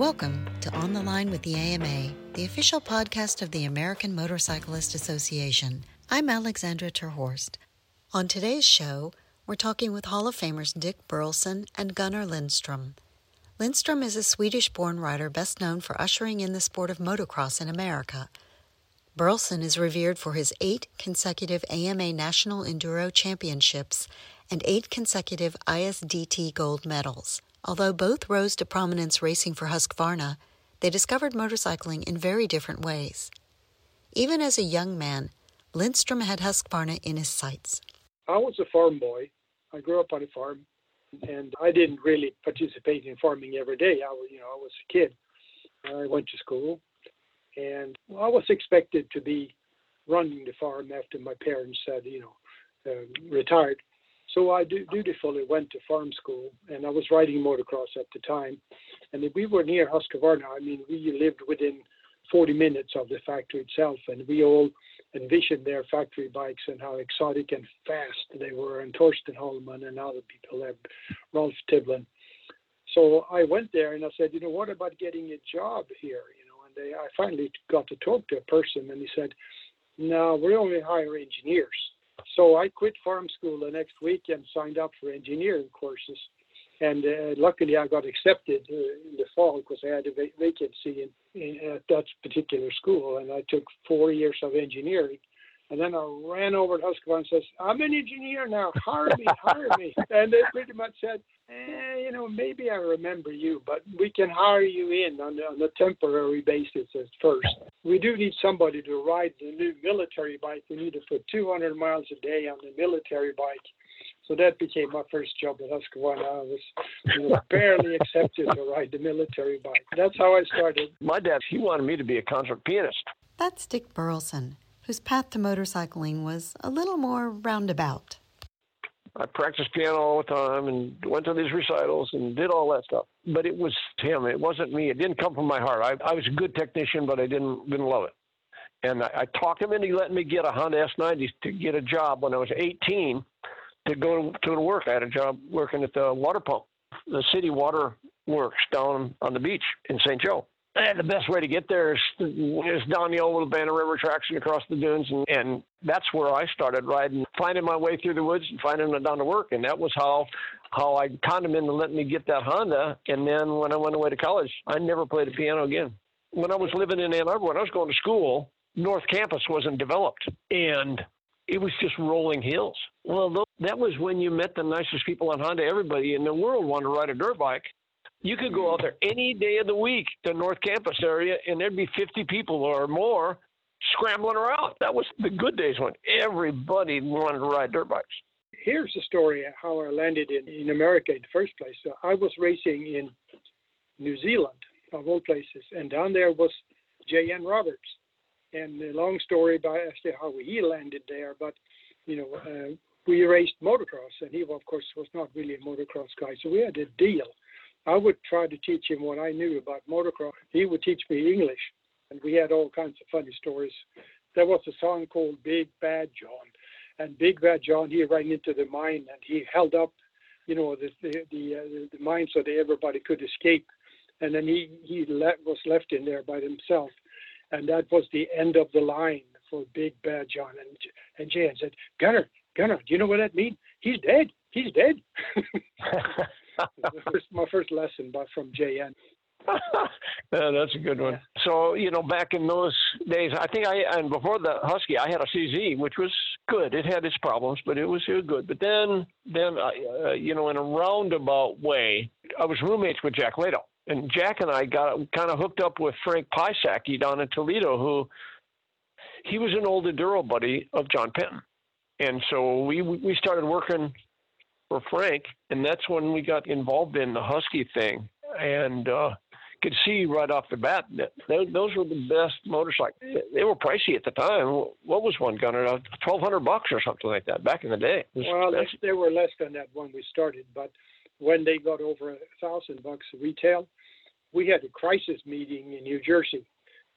Welcome to On the Line with the AMA, the official podcast of the American Motorcyclist Association. I'm Alexandra Terhorst. On today's show, we're talking with Hall of Famers Dick Burleson and Gunnar Lindstrom. Lindstrom is a Swedish born rider best known for ushering in the sport of motocross in America. Burleson is revered for his eight consecutive AMA National Enduro Championships and eight consecutive ISDT gold medals. Although both rose to prominence racing for Husqvarna, they discovered motorcycling in very different ways. Even as a young man, Lindstrom had Husqvarna in his sights. I was a farm boy I grew up on a farm, and I didn't really participate in farming every day. I was, you know, I was a kid. I went to school, and I was expected to be running the farm after my parents had, you know, uh, retired. So I dutifully went to farm school, and I was riding motocross at the time. And we were near Husqvarna, I mean, we lived within 40 minutes of the factory itself, and we all envisioned their factory bikes and how exotic and fast they were, and Torsten Hallman and other people, there, Rolf Tibblin. So I went there and I said, you know, what about getting a job here? You know, and they, I finally got to talk to a person, and he said, no, we only hire engineers. So I quit farm school the next week and signed up for engineering courses and uh, luckily I got accepted uh, in the fall because I had a va- vacancy in, in, at that particular school, and I took four years of engineering. And then I ran over to Husqvarna and says, "I'm an engineer now. Hire me, hire me." And they pretty much said, eh, "You know, maybe I remember you, but we can hire you in on, on a temporary basis at first. We do need somebody to ride the new military bike. We need to put 200 miles a day on the military bike." So that became my first job at Husqvarna. I was, was barely accepted to ride the military bike. That's how I started. My dad, he wanted me to be a concert pianist. That's Dick Burleson, whose path to motorcycling was a little more roundabout. I practiced piano all the time and went to these recitals and did all that stuff. But it was him. It wasn't me. It didn't come from my heart. I, I was a good technician, but I didn't didn't love it. And I, I talked him into letting me get a Honda S90 to get a job when I was 18 to go to work. I had a job working at the water pump, the city water works down on the beach in St. Joe. And the best way to get there is, is down the old Banner River tracks and across the dunes. And, and that's where I started riding, finding my way through the woods and finding it down to work. And that was how how I conned him into letting me get that Honda. And then when I went away to college, I never played the piano again. When I was living in Ann Arbor, when I was going to school, North Campus wasn't developed. And it was just rolling hills. Well, that was when you met the nicest people on Honda. Everybody in the world wanted to ride a dirt bike. You could go out there any day of the week to North Campus area, and there'd be 50 people or more scrambling around. That was the good days when everybody wanted to ride dirt bikes. Here's the story of how I landed in, in America in the first place. So I was racing in New Zealand, of all places, and down there was J.N. Roberts and the long story as to how he landed there, but you know, uh, we raced motocross, and he, of course, was not really a motocross guy, so we had a deal. I would try to teach him what I knew about motocross. He would teach me English, and we had all kinds of funny stories. There was a song called Big Bad John, and Big Bad John, he ran into the mine and he held up, you know, the the the, uh, the mine so that everybody could escape, and then he he le- was left in there by himself and that was the end of the line for Big Bad John. And and Jan said, Gunnar, Gunnar, do you know what that means? He's dead. He's dead. my first lesson but from JN. yeah, that's a good one. Yeah. So you know, back in those days, I think I and before the Husky, I had a CZ, which was good. It had its problems, but it was good. But then, then uh, you know, in a roundabout way, I was roommates with Jack Lado and Jack and I got kind of hooked up with Frank Pisacki down in Toledo, who he was an old enduro buddy of John Penton, and so we we started working for Frank, and that's when we got involved in the Husky thing, and uh, could see right off the bat that those were the best motorcycles. They were pricey at the time. What was one Gunnar? Uh, twelve hundred bucks or something like that back in the day. Well, they were less than that when we started, but when they got over a thousand bucks retail, we had a crisis meeting in New Jersey,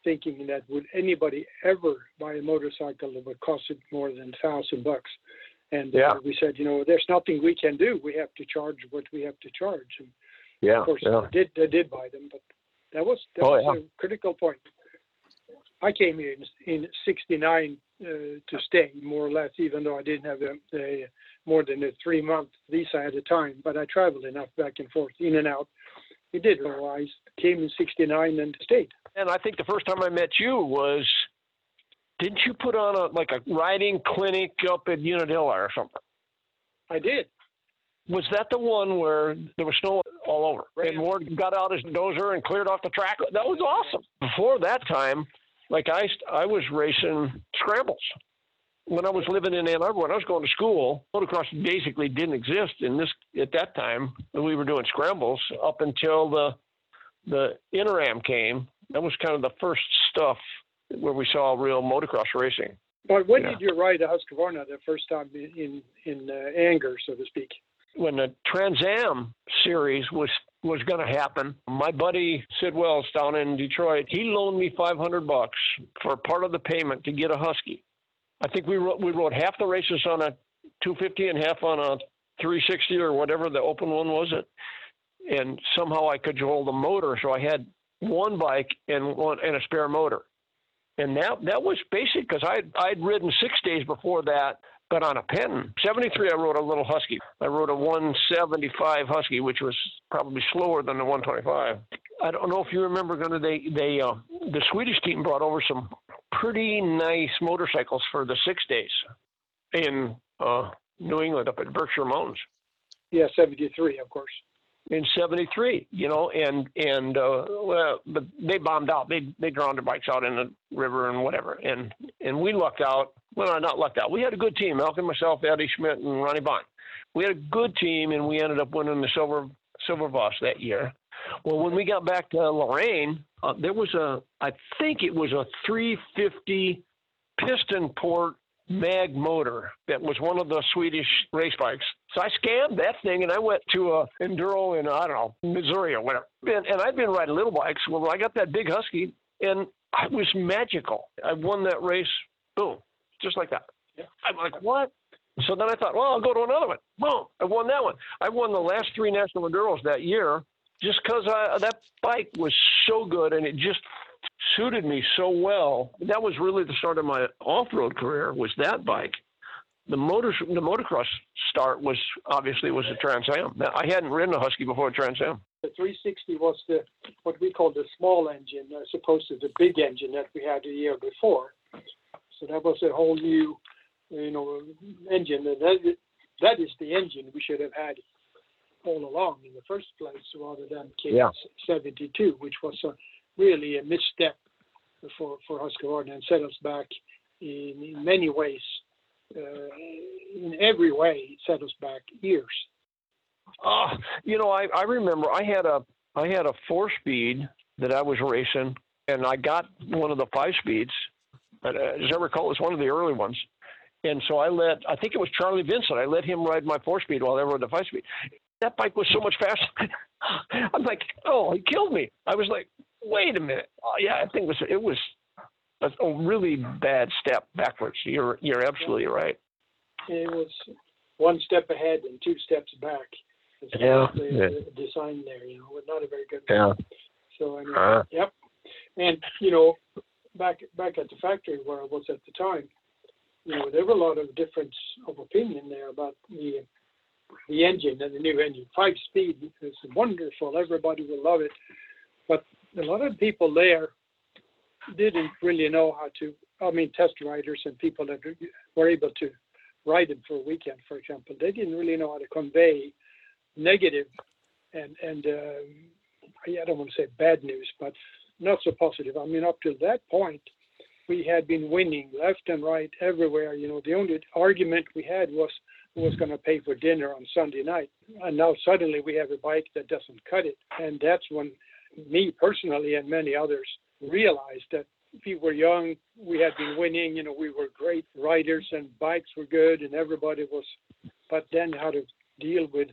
thinking that would anybody ever buy a motorcycle that would cost it more than a thousand bucks. And uh, yeah. uh, we said, you know, there's nothing we can do. We have to charge what we have to charge. And yeah, of course, yeah. I did I did buy them, but That was that Oh, was yeah. a critical point. I came here in, in '69 uh, to stay, more or less, even though I didn't have a, a more than a three month visa at a time. But I traveled enough back and forth, in and out. We did. So I came in '69 and stayed. And I think the first time I met you was, didn't you put on a like a riding clinic up at Unadilla or something? I did. Was that the one where there was snow all over? Right. And Ward got out his dozer and cleared off the track. That was awesome. Before that time, like I, I was racing scrambles. When I was living in Ann Arbor, when I was going to school, motocross basically didn't exist in this at that time. We were doing scrambles up until the the Interam came. That was kind of the first stuff where we saw real motocross racing. But when did you ride a Husqvarna the first time in in, uh, anger, so to speak? when the Trans Am series was was going to happen, my buddy Sid Wells down in Detroit, he loaned me 500 bucks for part of the payment to get a Husky. I think we wrote, we rode half the races on a 250 and half on a 360 or whatever the open one was it. And somehow I could hold the motor, so I had one bike and one and a spare motor. And that that was basic because I I'd ridden six days before that but on a Penton. 73, I rode a little Husky. I rode a 175 Husky, which was probably slower than the 125. I don't know if you remember, Gunnar, they, they uh, the Swedish team brought over some pretty nice motorcycles for the six days in uh, New England up at Berkshire Mountains Yeah, '73, of course. In '73, you know, and and uh, well, but they bombed out. They they drowned their bikes out in the river and whatever, and and we lucked out. Well, not lucked out. We had a good team. elkin myself, Eddie Schmidt, and Ronnie Bond. We had a good team, and we ended up winning the silver silver Vase that year. Well, when we got back to Lorain, uh, there was a I think it was a 350 piston port mag motor that was one of the Swedish race bikes. So I scammed that thing and I went to a enduro in I don't know Missouri or whatever. And, and I've been riding little bikes. Well, I got that big Husky and it was magical. I won that race. Boom, just like that. Yeah. I'm like, what? So then I thought, well, I'll go to another one. Boom, I won that one. I won the last three national enduros that year just because that bike was so good and it just suited me so well. That was really the start of my off-road career. Was that bike? The motor, the motocross start was obviously was a Trans Am. I hadn't ridden a Husky before Trans Am. The 360 was the what we call the small engine, as opposed to the big engine that we had the year before. So that was a whole new, you know, engine, and that that is the engine we should have had all along in the first place, rather than Yeah. KS72, which was a, really a misstep for Husqvarna and set us back in, many ways. Uh, in every way, set us back years. Uh, you know, I, remember I had a I had a four speed that I was racing, and I got one of the five speeds. But, uh, as I recall, it was one of the early ones. And so I let I think it was Charlie Vincent. I let him ride my four speed while I rode the five speed. That bike was so much faster. I'm like, oh, he killed me. I was like, wait a minute. Oh, yeah, I think it was it was a, a really bad step backwards. You're you're absolutely right. it was one step ahead and two steps back. Yeah, the, yeah. the design there, you know, was not a very good. Yeah. So anyway, Uh. yep. And you know, back back at the factory where I was at the time, you know, there were a lot of difference of opinion there about the the engine and the new engine. Five speed is wonderful. Everybody will love it, but a lot of people there didn't really know how to. I mean, test riders and people that were able to ride them for a weekend, for example, they didn't really know how to convey negative and and um, I don't want to say bad news, but not so positive. I mean, up till that point, we had been winning left and right everywhere. You know, the only argument we had was who was going to pay for dinner on Sunday night, and now suddenly we have a bike that doesn't cut it, and that's when me personally and many others realized that we were young, we had been winning, you know, we were great riders and bikes were good and everybody was, but then how to deal with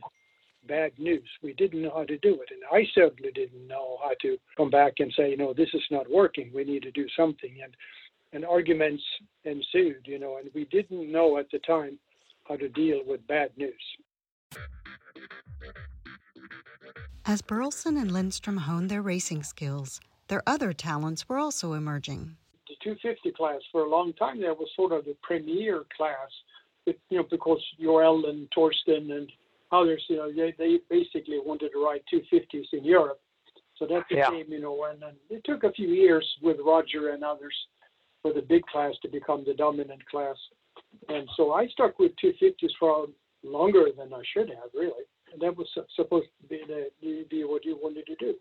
bad news. We didn't know how to do it. And I certainly didn't know how to come back and say, you know, this is not working. We need to do something. And, and arguments ensued, you know, and we didn't know at the time how to deal with bad news. As Burleson and Lindstrom honed their racing skills, their other talents were also emerging. The 250 class, for a long time, there was sort of the premier class, you know, because Joel and Torsten and others, you know, they, they basically wanted to ride 250s in Europe. So that became, yeah. you know, and, and it took a few years with Roger and others for the big class to become the dominant class. And so I stuck with 250s for longer than I should have, really. And that was supposed to be, the, be what you wanted to do.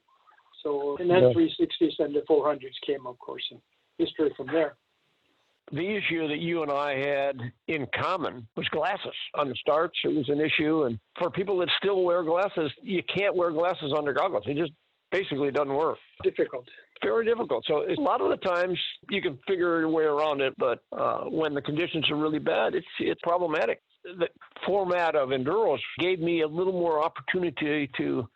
So, and then yeah. 360s and the 400s came, of course, and history from there. The issue that you and I had in common was glasses on the starts. It was an issue, and for people that still wear glasses, you can't wear glasses under goggles. It just basically doesn't work. Difficult. Very difficult. So a lot of the times you can figure your way around it, but uh, when the conditions are really bad, it's it's problematic. The format of enduros gave me a little more opportunity to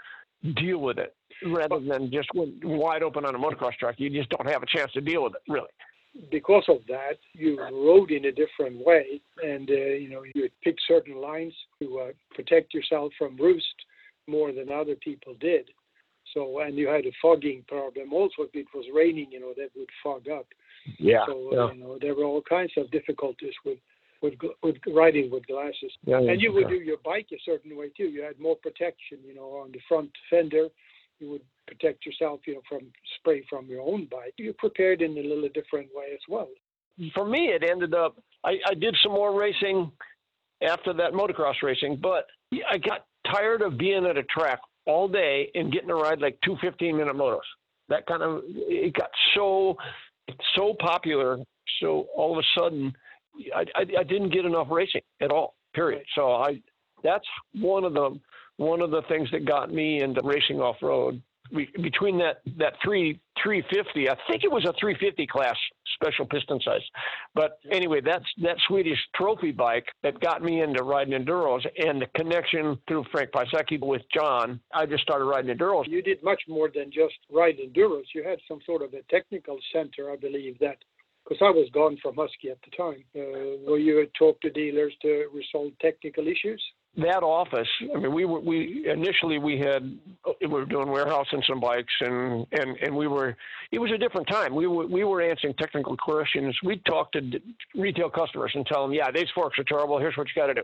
deal with it rather than just wide open on a motocross track. You just don't have a chance to deal with it, really. Because of that, you rode in a different way, and uh, you know you pick certain lines to uh, protect yourself from roost more than other people did. So, and you had a fogging problem also. If it was raining, you know, that would fog up. Yeah. So, yeah. you know, there were all kinds of difficulties with with, with riding with glasses. Yeah, and you would do your bike a certain way too. You had more protection, you know, on the front fender. You would protect yourself, you know, from spray from your own bike. You prepared in a little different way as well. For me, it ended up. I, I did some more racing after that motocross racing, but I got tired of being at a track all day and getting to ride like two 15 minute motos. That kind of it got so so popular. So all of a sudden, I, I, I didn't get enough racing at all. Period. So I that's one of the one of the things that got me into racing off road we, between that that three 350, I think it was a 350 class special piston size. But anyway, that's that Swedish trophy bike that got me into riding enduros and the connection through Frank Pisecki with John. I just started riding enduros. You did much more than just ride enduros. You had some sort of a technical center, I believe, that because I was gone from Husky at the time, uh, where you talk to dealers to resolve technical issues that office, I mean, we were we initially we had we were doing warehousing some bikes and and and we were it was a different time. We were we were answering technical questions. We talked talk to retail customers and tell them, yeah, these forks are terrible. Here's what you got to do.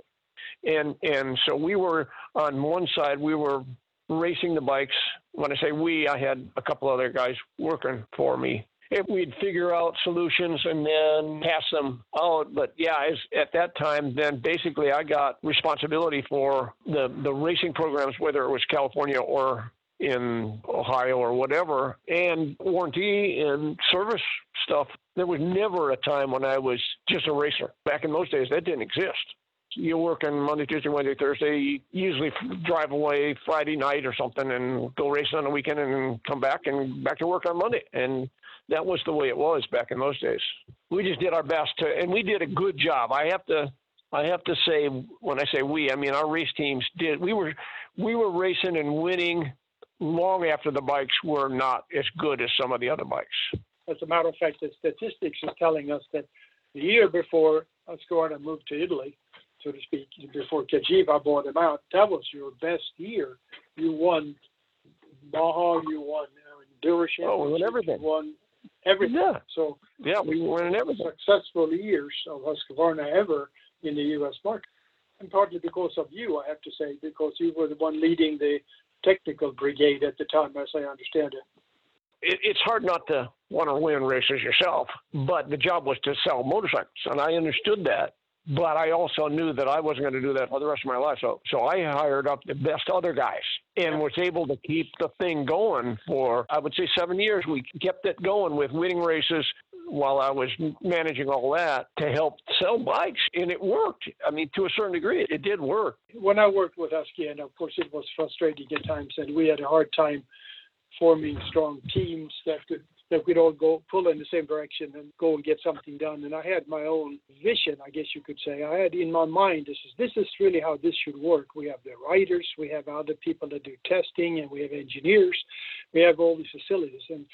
And and so we were on one side we were racing the bikes. When I say we, I had a couple other guys working for me if we'd figure out solutions and then pass them out. But yeah, at that time, then basically I got responsibility for the, the racing programs, whether it was California or in Ohio or whatever, and warranty and service stuff. There was never a time when I was just a racer. Back in those days, that didn't exist. You work on Monday, Tuesday, Wednesday, Thursday. You usually drive away Friday night or something and go racing on the weekend and come back and back to work on Monday. And that was the way it was back in those days. We just did our best to, and we did a good job. I have to, I have to say, when I say we, I mean our race teams did. We were, we were racing and winning long after the bikes were not as good as some of the other bikes. As a matter of fact, the statistics are telling us that the year before Husqvarna moved to Italy, so to speak, before Cagiva bought him out, that was your best year. You won Baja, you won uh, Duracell, oh, won everything. You won everything. Yeah. So yeah, we were in everything. Successful years of Husqvarna ever in the U.S. market, and partly because of you, I have to say, because you were the one leading the technical brigade at the time, as I understand it. it it's hard not to want to win races yourself, but the job was to sell motorcycles, and I understood that but I also knew that I wasn't going to do that for the rest of my life. So, so I hired up the best other guys and was able to keep the thing going for, I would say, seven years. We kept it going with winning races while I was managing all that to help sell bikes, and it worked. I mean, to a certain degree, it did work. When I worked with Husky, and of course, it was frustrating at times, and we had a hard time forming strong teams that could that we'd all go pull in the same direction and go and get something done. And I had my own vision, I guess you could say. I had in my mind this is this is really how this should work. We have the writers, we have other people that do testing, and we have engineers. We have all these facilities, and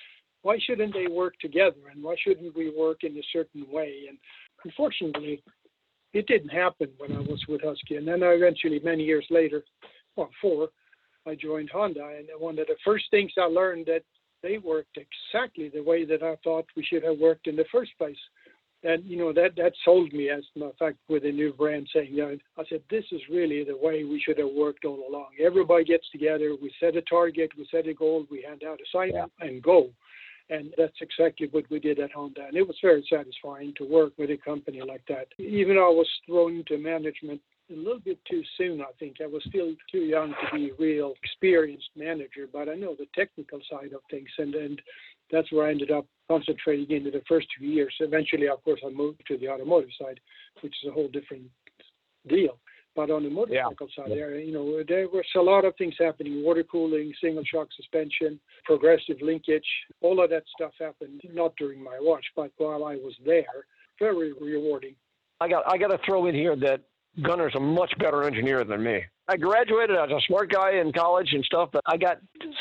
why shouldn't they work together? And why shouldn't we work in a certain way? And unfortunately, it didn't happen when I was with Husky. And then I eventually, many years later, well, four, I joined Honda. And one of the first things I learned that they worked exactly the way that I thought we should have worked in the first place. And you know that that sold me as a matter of fact with a new brand saying, you know, I said this is really the way we should have worked all along. Everybody gets together, we set a target, we set a goal, we hand out assignment yeah. and go. And that's exactly what we did at Honda. And it was very satisfying to work with a company like that. Even though I was thrown into management a little bit too soon, I think. I was still too young to be a real experienced manager, but I know the technical side of things. And, and that's where I ended up concentrating into the first two years. Eventually, of course, I moved to the automotive side, which is a whole different deal. But on the motorcycle yeah. side, there, you know, there was a lot of things happening: water cooling, single shock suspension, progressive linkage. All of that stuff happened not during my watch, but while I was there. Very rewarding. I got I got to throw in here that Gunnar's a much better engineer than me. I graduated as a smart guy in college and stuff, but I got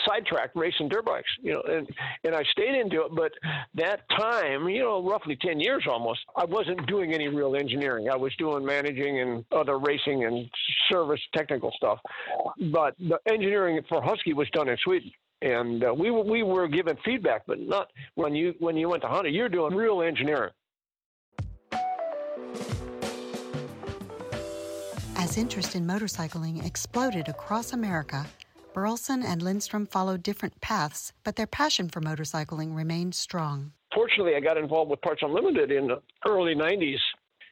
sidetracked racing dirt bikes, you know, and, and I stayed into it. But that time, you know, roughly 10 years almost, I wasn't doing any real engineering. I was doing managing and other racing and service technical stuff. But the engineering for Husky was done in Sweden. And uh, we, were, we were given feedback, but not when you, when you went to Honda, you're doing real engineering. As interest in motorcycling exploded across America, Burleson and Lindstrom followed different paths, but their passion for motorcycling remained strong. Fortunately, I got involved with Parts Unlimited in the early 90s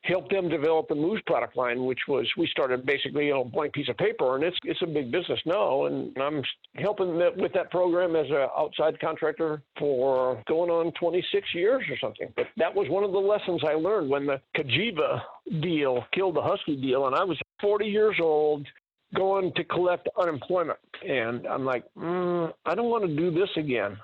helped them develop the Moose product line, which was we started basically on a blank piece of paper, and it's it's a big business now, and I'm helping with that program as an outside contractor for going on 26 years or something. But that was one of the lessons I learned when the Cagiva deal killed the Husky deal, and I was 40 years old. Going to collect unemployment, and I'm like, mm, I don't want to do this again.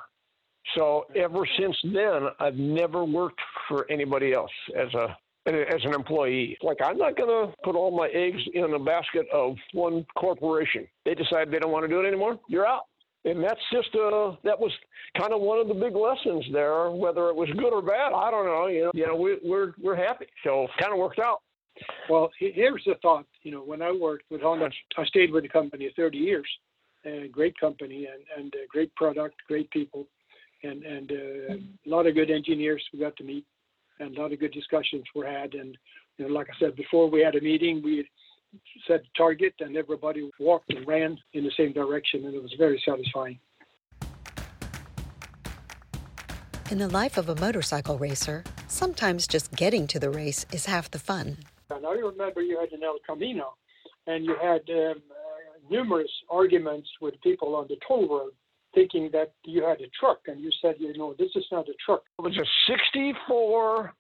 So ever since then, I've never worked for anybody else as a as an employee. Like, I'm not going to put all my eggs in a basket of one corporation. They decide they don't want to do it anymore, you're out. And that's just uh that was kind of one of the big lessons there. Whether it was good or bad, I don't know. You know, you know, we, we're we're happy, so it kind of worked out. Well, here's the thought. You know, when I worked with Honda, I stayed with the company 30 years. A great company and and great product, great people, and and uh, a lot of good engineers we got to meet and a lot of good discussions were had. And you know, like I said before, we had a meeting. We set a target, and everybody walked and ran in the same direction, and it was very satisfying. In the life of a motorcycle racer, sometimes just getting to the race is half the fun. And I remember you had an El Camino, and you had um, uh, numerous arguments with people on the toll road thinking that you had a truck, and you said, you know, this is not a truck. It was a 64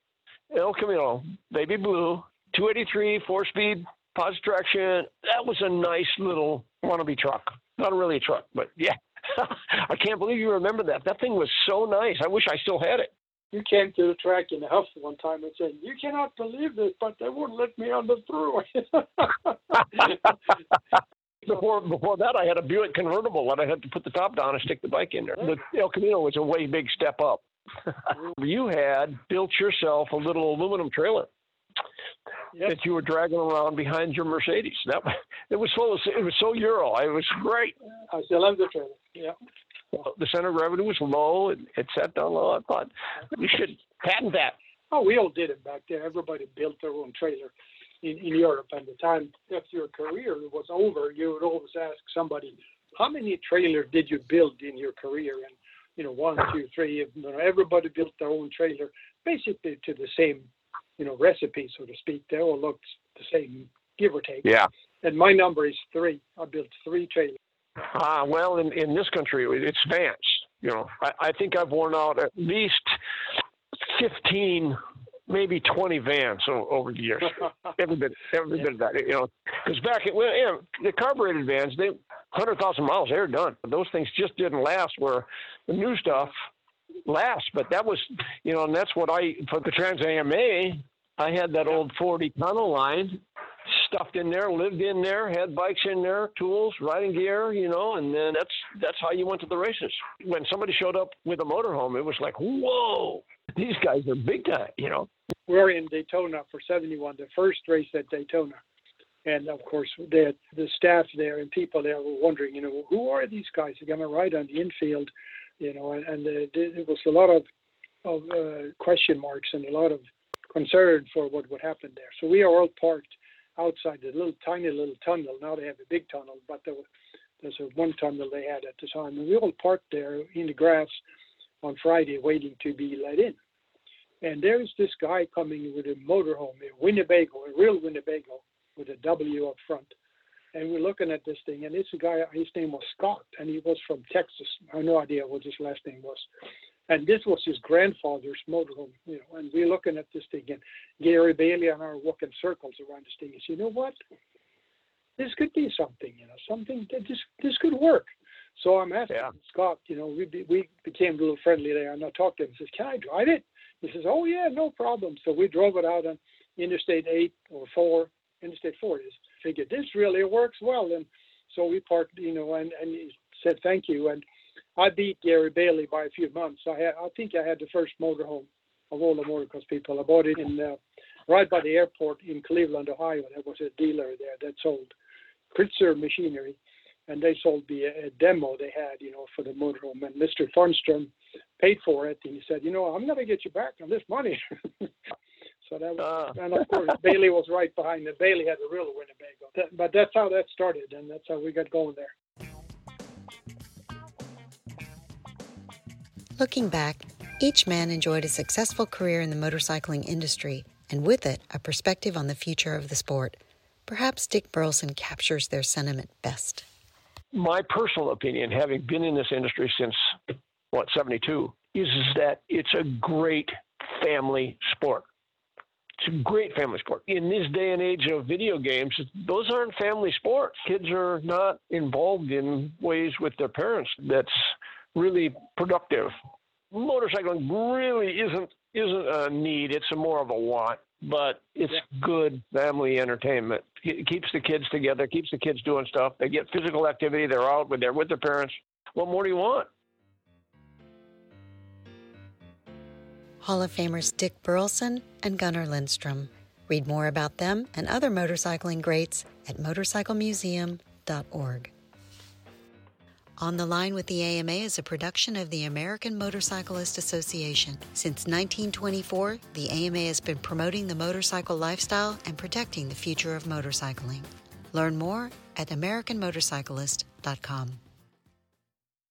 El Camino, baby blue, 283, four speed, positive traction. That was a nice little wannabe truck. Not really a truck, but yeah. I can't believe you remember that. That thing was so nice. I wish I still had it. You came to the track in the huff one time and said, "You cannot believe this, but they wouldn't let me on the through." before before that, I had a Buick convertible and I had to put the top down and stick the bike in there. The El Camino was a way big step up. you had built yourself a little aluminum trailer yep. that you were dragging around behind your Mercedes. That it was so it was so Euro. It was great. I still have the trailer. Yeah. the center of gravity was low. It, it sat down low. I thought we should patent that. Oh, we all did it back there. Everybody built their own trailer in, in Europe. And the time after your career was over, you would always ask somebody, how many trailers did you build in your career? And, you know, one, two, three, you know, everybody built their own trailer, basically to the same, you know, recipe, so to speak. They all looked the same, give or take. Yeah. And my number is three. I built three trailers. Ah, uh, well, in, in this country, it's vans. You know, I, I think I've worn out at least 15 maybe 20 vans over the years. every bit, every yeah. bit of that, you know, because back at well, yeah, the carbureted vans, they 100,000 miles, they're done. Those things just didn't last. Where the new stuff lasts, but that was, you know, and that's what I for the Trans AMA. I had that old 40 tunnel line stuffed in there, lived in there, had bikes in there, tools, riding gear, you know, and then that's that's how you went to the races. When somebody showed up with a motorhome, it was like, whoa, these guys are big time, you know. We're in Daytona for 71, the first race at Daytona. And of course, the the staff there and people there were wondering, you know, who are these guys? They're going to ride on the infield, you know, and, and uh, there was a lot of of uh, question marks and a lot of concern for what would happen there. So we are all parked outside the little tiny little tunnel. Now they have a big tunnel, but there was, there's a one tunnel they had at the time, and we all parked there in the grass on Friday, waiting to be let in. And there's this guy coming with a motorhome, a Winnebago, a real Winnebago, with a W up front. And we're looking at this thing, and it's a guy. His name was Scott, and he was from Texas. I have no idea what his last name was. And this was his grandfather's motorhome, you know. And we're looking at this thing, and Gary Bailey and I are walking circles around this thing. He said, "You know what? This could be something, you know, something that this this could work." So I'm asking yeah. Scott, you know, we we became a little friendly there, and I talked to him. He says, "Can I drive it?" He says, "Oh yeah, no problem." So we drove it out on Interstate 8 or 4, Interstate 4 is. Figured this really works well, and so we parked, you know, and and he said thank you, and I beat Gary Bailey by a few months. I had, I think I had the first motorhome of all the motorcross people. I bought it in uh, right by the airport in Cleveland, Ohio. There was a dealer there that sold Kritzer machinery, and they sold me a, a demo they had, you know, for the motorhome. And Mr. Thornstrom paid for it, and he said, you know, I'm going to get you back on this money. so that was, uh. and of course Bailey was right behind it. Bailey had a real Winnebago, that, but that's how that started, and that's how we got going there. Looking back, each man enjoyed a successful career in the motorcycling industry, and with it, a perspective on the future of the sport. Perhaps Dick Burleson captures their sentiment best my personal opinion, having been in this industry since what 72, is, is that it's a great family sport. It's a great family sport. In this day and age of video games, those aren't family sports. Kids are not involved in ways with their parents that's really productive. Motorcycling really isn't isn't a need; it's a more of a want but it's yeah. good family entertainment. It keeps the kids together, keeps the kids doing stuff. They get physical activity. They're out with they're with their parents. What more do you want? Hall of Famers Dick Burleson and Gunnar Lindstrom. Read more about them and other motorcycling greats at motorcyclemuseum.org. On the Line with the AMA is a production of the American Motorcyclist Association. Since 1924, the AMA has been promoting the motorcycle lifestyle and protecting the future of motorcycling. Learn more at AmericanMotorcyclist.com.